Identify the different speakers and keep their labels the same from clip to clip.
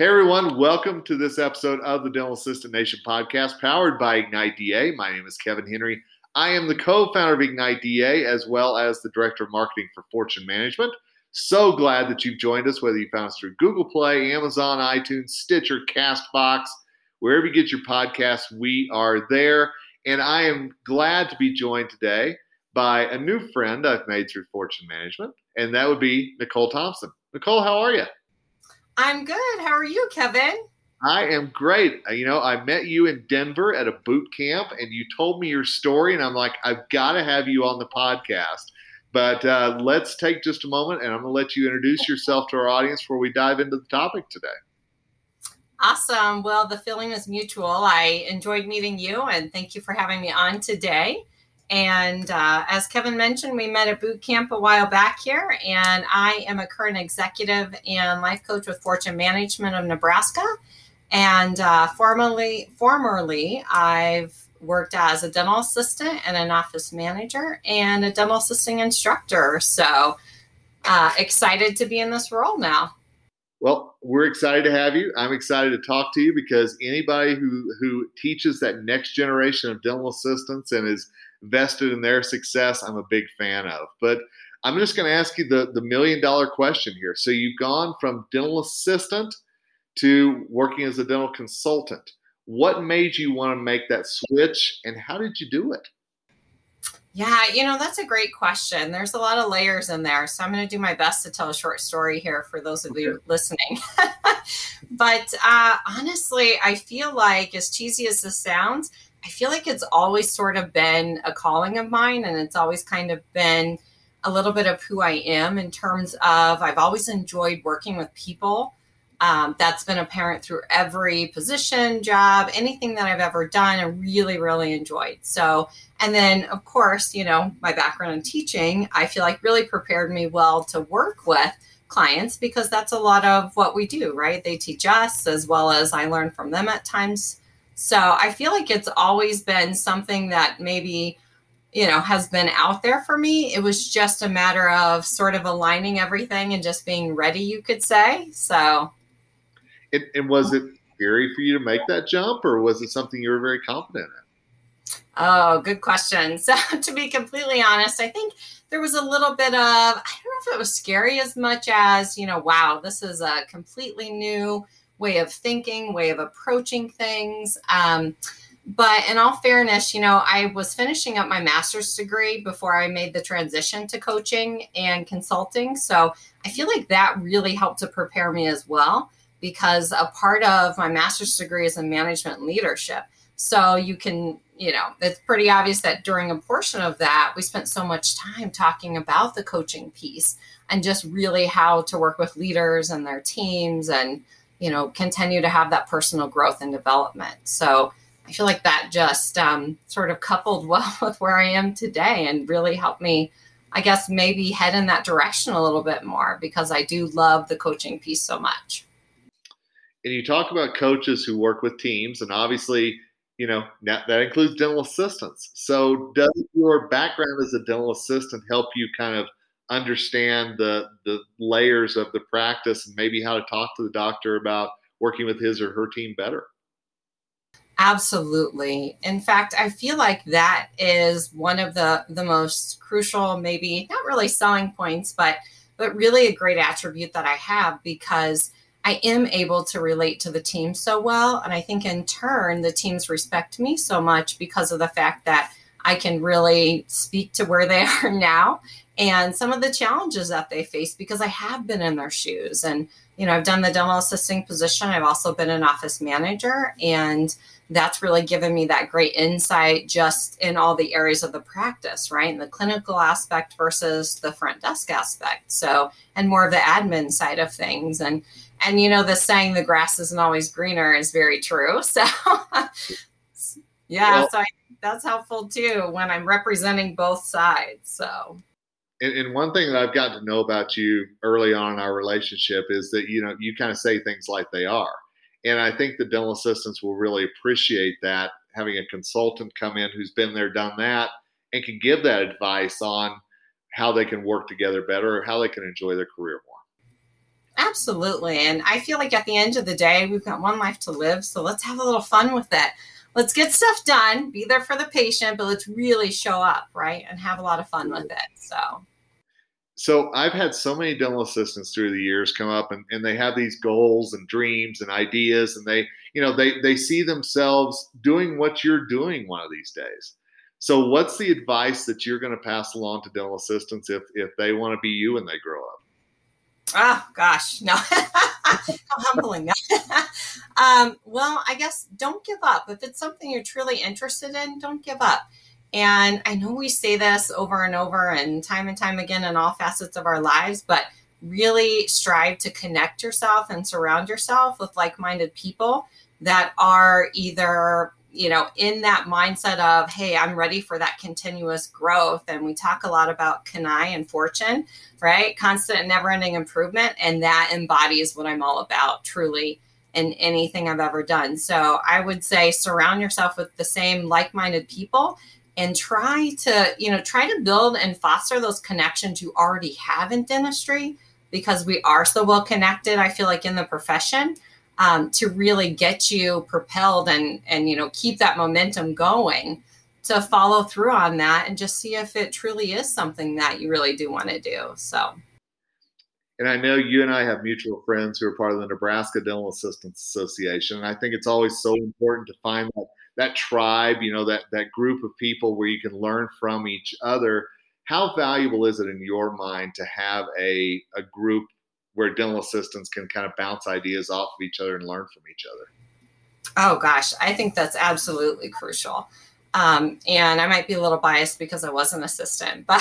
Speaker 1: Hey everyone, welcome to this episode of the Dental Assistant Nation podcast powered by Ignite DA. My name is Kevin Henry. I am the co founder of Ignite DA as well as the director of marketing for Fortune Management. So glad that you've joined us, whether you found us through Google Play, Amazon, iTunes, Stitcher, Castbox, wherever you get your podcasts, we are there. And I am glad to be joined today by a new friend I've made through Fortune Management, and that would be Nichole Thompson. Nichole, how are you?
Speaker 2: I'm good. How are you, Kevin?
Speaker 1: I am great. Uh, you know, I met you in Denver at a boot camp and you told me your story, and I'm like, I've got to have you on the podcast. But uh, let's take just a moment and I'm going to let you introduce yourself to our audience before we dive into the topic today.
Speaker 2: Awesome. Well, the feeling is mutual. I enjoyed meeting you and thank you for having me on today. And uh, as Kevin mentioned, we met at boot camp a while back here, and I am a current executive and life coach with Fortune Management of Nebraska. And uh, formerly, formerly, I've worked as a dental assistant and an office manager and a dental assisting instructor. So uh, excited to be in this role now.
Speaker 1: Well, we're excited to have you. I'm excited to talk to you because anybody who who teaches that next generation of dental assistants and is vested in their success, I'm a big fan of. But I'm just going to ask you the, the million dollar question here. So you've gone from dental assistant to working as a dental consultant. What made you want to make that switch and how did you do it?
Speaker 2: Yeah, you know, that's a great question. There's a lot of layers in there. So I'm going to do my best to tell a short story here for those of okay. you listening. but uh, honestly, I feel like, as cheesy as this sounds, I feel like it's always sort of been a calling of mine and it's always kind of been a little bit of who I am in terms of I've always enjoyed working with people. Um, that's been apparent through every position, job, anything that I've ever done, I really, really enjoyed. So, and then of course, you know, my background in teaching, I feel like really prepared me well to work with clients because that's a lot of what we do, right? They teach us as well as I learn from them at times so I feel like it's always been something that maybe, you know, has been out there for me. It was just a matter of sort of aligning everything and just being ready, you could say. So.
Speaker 1: It, and was it scary for you to make that jump or was it something you were very confident in?
Speaker 2: Oh, good question. So, to be completely honest, I think there was a little bit of, I don't know if it was scary as much as, you know, wow, this is a completely new way of thinking, way of approaching things. Um, but in all fairness, you know, I was finishing up my master's degree before I made the transition to coaching and consulting. So I feel like that really helped to prepare me as well because a part of my master's degree is in management leadership. So you can, you know, it's pretty obvious that during a portion of that, we spent so much time talking about the coaching piece and just really how to work with leaders and their teams and you know continue to have that personal growth and development. So i feel like that just um, sort of coupled well with where i am today and really helped me i guess maybe head in that direction a little bit more because i do love the coaching piece so much.
Speaker 1: And you talk about coaches who work with teams and obviously you know that includes dental assistants. So does your background as a dental assistant help you kind of understand the the layers of the practice and maybe how to talk to the doctor about working with his or her team better.
Speaker 2: Absolutely. In fact, I feel like that is one of the the most crucial maybe not really selling points but but really a great attribute that I have because I am able to relate to the team so well and I think in turn the teams respect me so much because of the fact that I can really speak to where they are now and some of the challenges that they face because I have been in their shoes. And, you know, I've done the dental assisting position. I've also been an office manager. And that's really given me that great insight just in all the areas of the practice, right? And the clinical aspect versus the front desk aspect. So, and more of the admin side of things. And, and, you know, the saying the grass isn't always greener is very true. So, yeah, well, so I, that's helpful too when I'm representing both sides. So,
Speaker 1: and, and, one thing that I've gotten to know about you early on in our relationship is that you know you kind of say things like they are, and I think the dental assistants will really appreciate that having a consultant come in who's been there, done that, and can give that advice on how they can work together better or how they can enjoy their career more.
Speaker 2: Absolutely. And I feel like at the end of the day, we've got one life to live. So let's have a little fun with it. Let's get stuff done, be there for the patient, but let's really show up, right? And have a lot of fun with it. So
Speaker 1: so I've had so many dental assistants through the years come up and, and they have these goals and dreams and ideas and they, you know, they they see themselves doing what you're doing one of these days. So what's the advice that you're going to pass along to dental assistants if if they want to be you when they grow up?
Speaker 2: Oh gosh, no. How humbling. um, well, I guess don't give up. If it's something you're truly interested in, don't give up. And I know we say this over and over and time and time again in all facets of our lives, but really strive to connect yourself and surround yourself with like minded people that are either you know in that mindset of hey i'm ready for that continuous growth. And we talk a lot about CANI and fortune right? Constant and never ending improvement. And that embodies what i'm all about truly in anything i've ever done. So i would say surround yourself with the same like-minded people and try to you know try to build and foster those connections you already have in dentistry because we are so well connected i feel like in the profession um, to really get you propelled and and you know keep that momentum going to follow through on that and just see if it truly is something that you really do want to do so
Speaker 1: and I know you and I have mutual friends who are part of the Nebraska Dental Assistants Association. And I think it's always so important to find that that tribe, you know, that that group of people where you can learn from each other. How valuable is it in your mind to have a a group where dental assistants can kind of bounce ideas off of each other and learn from each other?
Speaker 2: Oh gosh, I think that's absolutely crucial. Um, and I might be a little biased because I was an assistant, but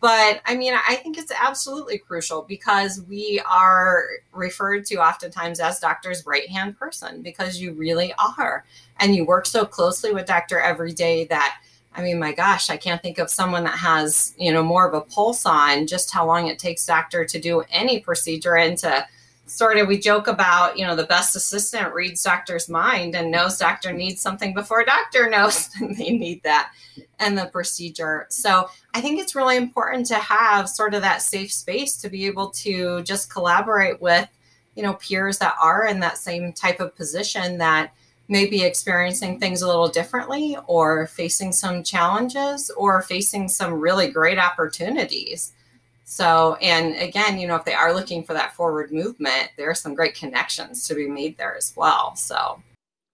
Speaker 2: but I mean I think it's absolutely crucial because we are referred to oftentimes as doctor's right hand person because you really are, and you work so closely with doctor every day that I mean my gosh I can't think of someone that has you know more of a pulse on just how long it takes doctor to do any procedure and to sort of we joke about you know the best assistant reads doctor's mind and knows doctor needs something before doctor knows they need that and the procedure. So i think it's really important to have sort of that safe space to be able to just collaborate with you know peers that are in that same type of position that may be experiencing things a little differently or facing some challenges or facing some really great opportunities so, and again, you know, if they are looking for that forward movement, there are some great connections to be made there as well. So,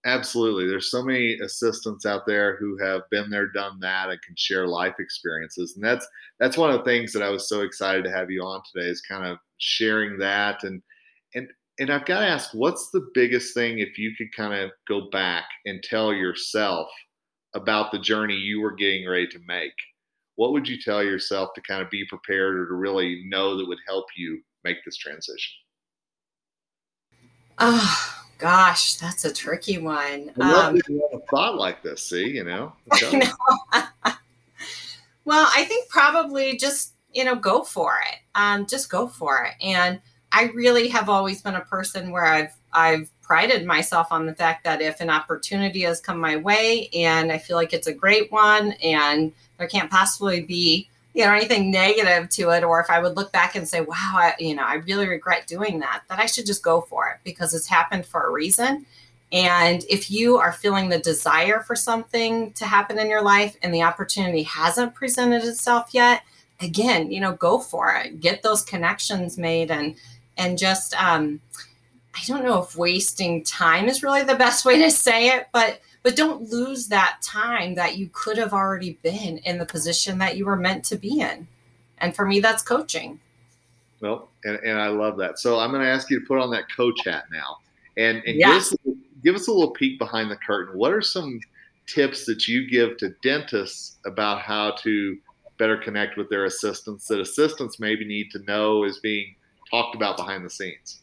Speaker 1: absolutely. There's so many assistants out there who have been there, done that, and can share life experiences. And that's that's one of the things that I was so excited to have you on today is kind of sharing that. And and and I've got to ask, what's the biggest thing if you could kind of go back and tell yourself about the journey you were getting ready to make? what would you tell yourself to kind of be prepared or to really know that would help you make this transition?
Speaker 2: Oh gosh, that's a tricky one.
Speaker 1: I um, you have a thought like this. See, you know.
Speaker 2: I know. well, I think probably just you know go for it. Um, just go for it. And I really have always been a person where I've I've prided myself on the fact that if an opportunity has come my way and I feel like it's a great one and there can't possibly be you know anything negative to it or if i would look back and say wow I, you know i really regret doing that that i should just go for it because it's happened for a reason. And if you are feeling the desire for something to happen in your life and the opportunity hasn't presented itself yet again you know go for it. Get those connections made and and just um i don't know if wasting time is really the best way to say it but but don't lose that time that you could have already been in the position that you were meant to be in. And for me, that's coaching.
Speaker 1: Well, and, and I love that. So I'm going to ask you to put on that coach hat now and, and yeah. give, us, give us a little peek behind the curtain. What are some tips that you give to dentists about how to better connect with their assistants that assistants maybe need to know is being talked about behind the scenes?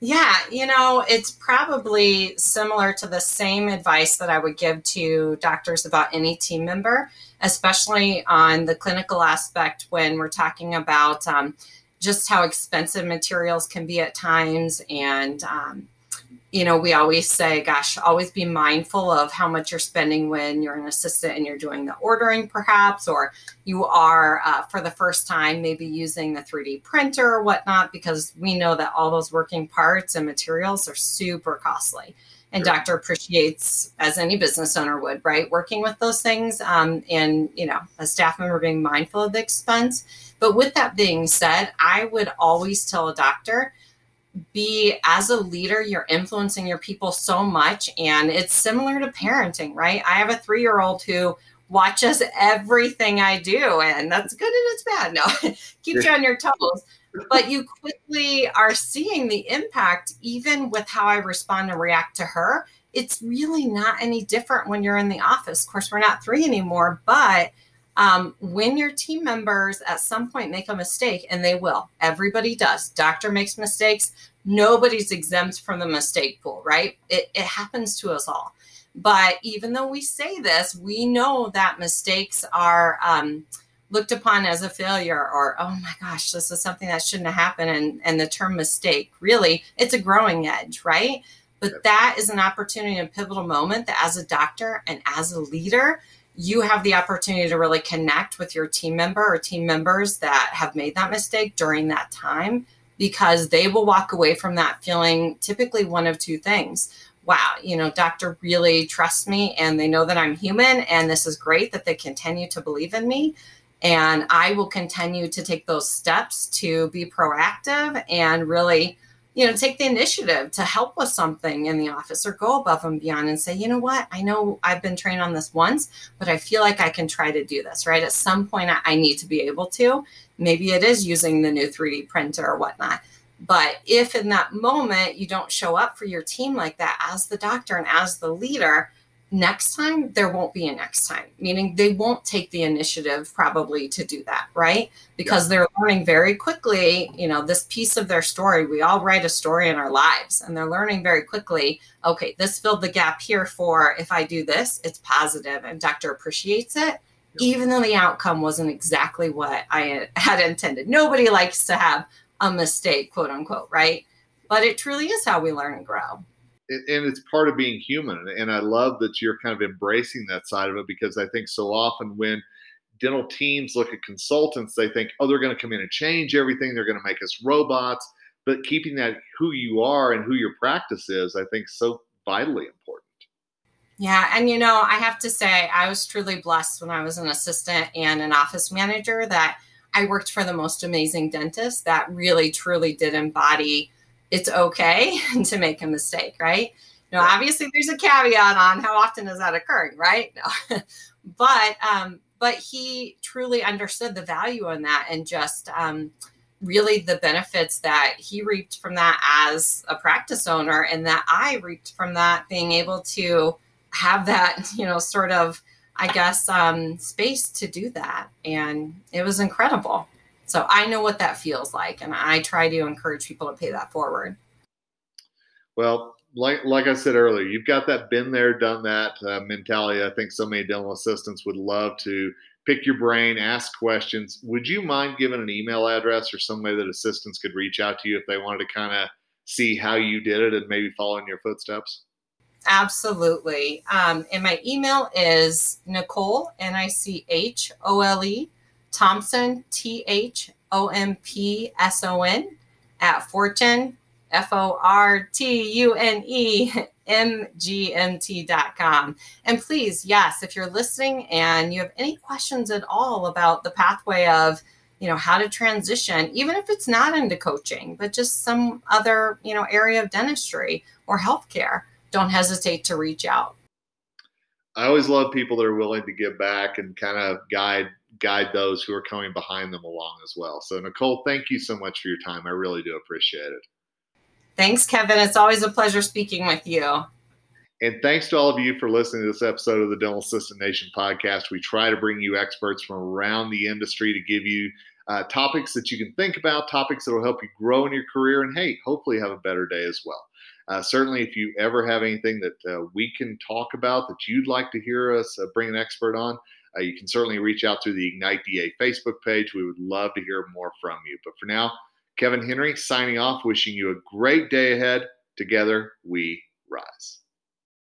Speaker 2: Yeah, you know, it's probably similar to the same advice that I would give to doctors about any team member, especially on the clinical aspect when we're talking about um, just how expensive materials can be at times and, um, you know, we always say, gosh, always be mindful of how much you're spending when you're an assistant and you're doing the ordering, perhaps, or you are uh, for the first time maybe using the 3D printer or whatnot, because we know that all those working parts and materials are super costly. And sure. Doctor appreciates, as any business owner would, right, working with those things, um, and you know, a staff member being mindful of the expense. But with that being said, I would always tell a doctor be as a leader you're influencing your people so much and it's similar to parenting right? I have a three year old who watches everything i do and that's good and it's bad. No keeps you on your toes. But you quickly are seeing the impact even with how i respond and react to her. It's really not any different when you're in the office. Of course we're not three anymore but um, when your team members at some point make a mistake, and they will, everybody does. Doctor makes mistakes. Nobody's exempt from the mistake pool, right? It, it happens to us all. But even though we say this, we know that mistakes are um, looked upon as a failure or, oh my gosh, this is something that shouldn't have happened. And, and the term mistake, really, it's a growing edge, right? But that is an opportunity, a pivotal moment that as a doctor and as a leader, you have the opportunity to really connect with your team member or team members that have made that mistake during that time because they will walk away from that feeling typically one of two things. Wow, you know, doctor really trusts me and they know that I'm human and this is great that they continue to believe in me. And I will continue to take those steps to be proactive and really you know take the initiative to help with something in the office or go above and beyond and say you know what? I know i've been trained on this once but i feel like i can try to do this right? At some point i need to be able to. Maybe it is using the new 3d printer or whatnot. But if in that moment you don't show up for your team like that as the doctor and as the leader next time there won't be a next time. Meaning they won't take the initiative probably to do that right? Because yeah. they're learning very quickly you know this piece of their story we all write a story in our lives and they're learning very quickly okay this filled the gap here for if i do this it's positive and doctor appreciates it even though the outcome wasn't exactly what i had intended. Nobody likes to have a mistake quote unquote right? But it truly is how we learn and grow
Speaker 1: and it's part of being human. And I love that you're kind of embracing that side of it because I think so often when dental teams look at consultants, they think, oh, they're going to come in and change everything. They're going to make us robots. But keeping that who you are and who your practice is, I think, so vitally important.
Speaker 2: Yeah. And, you know, I have to say, I was truly blessed when I was an assistant and an office manager that I worked for the most amazing dentist that really, truly did embody it's okay to make a mistake, right? Know, obviously there's a caveat on how often is that occurring, right? No. but um, but he truly understood the value in that and just um, really the benefits that he reaped from that as a practice owner and that I reaped from that being able to have that, you know, sort of, I guess, um, space to do that. And it was incredible. So I know what that feels like, and I try to encourage people to pay that forward.
Speaker 1: Well, like like I said earlier, you've got that been there, done that uh, mentality. I think so many dental assistants would love to pick your brain, ask questions. Would you mind giving an email address or some way that assistants could reach out to you if they wanted to kind of see how you did it and maybe follow in your footsteps?
Speaker 2: Absolutely. Um, and my email is Nichole, N I C H O L E, Thompson, T H O M P S O N, at Fortune, F O R T U N E M G M T.com. And please, yes, if you're listening and you have any questions at all about the pathway of, you know, how to transition, even if it's not into coaching, but just some other, you know, area of dentistry or healthcare, don't hesitate to reach out.
Speaker 1: I always love people that are willing to give back and kind of guide guide those who are coming behind them along as well. So, Nichole, thank you so much for your time. I really do appreciate it.
Speaker 2: Thanks, Kevin. It's always a pleasure speaking with you.
Speaker 1: And thanks to all of you for listening to this episode of the Dental Assistant Nation podcast. We try to bring you experts from around the industry to give you uh, topics that you can think about, topics that will help you grow in your career, and hey, hopefully have a better day as well. Uh, certainly, if you ever have anything that uh, we can talk about that you'd like to hear us uh, bring an expert on, uh, you can certainly reach out through the Ignite DA Facebook page. We would love to hear more from you. But for now, Kevin Henry signing off, wishing you a great day ahead. Together we rise.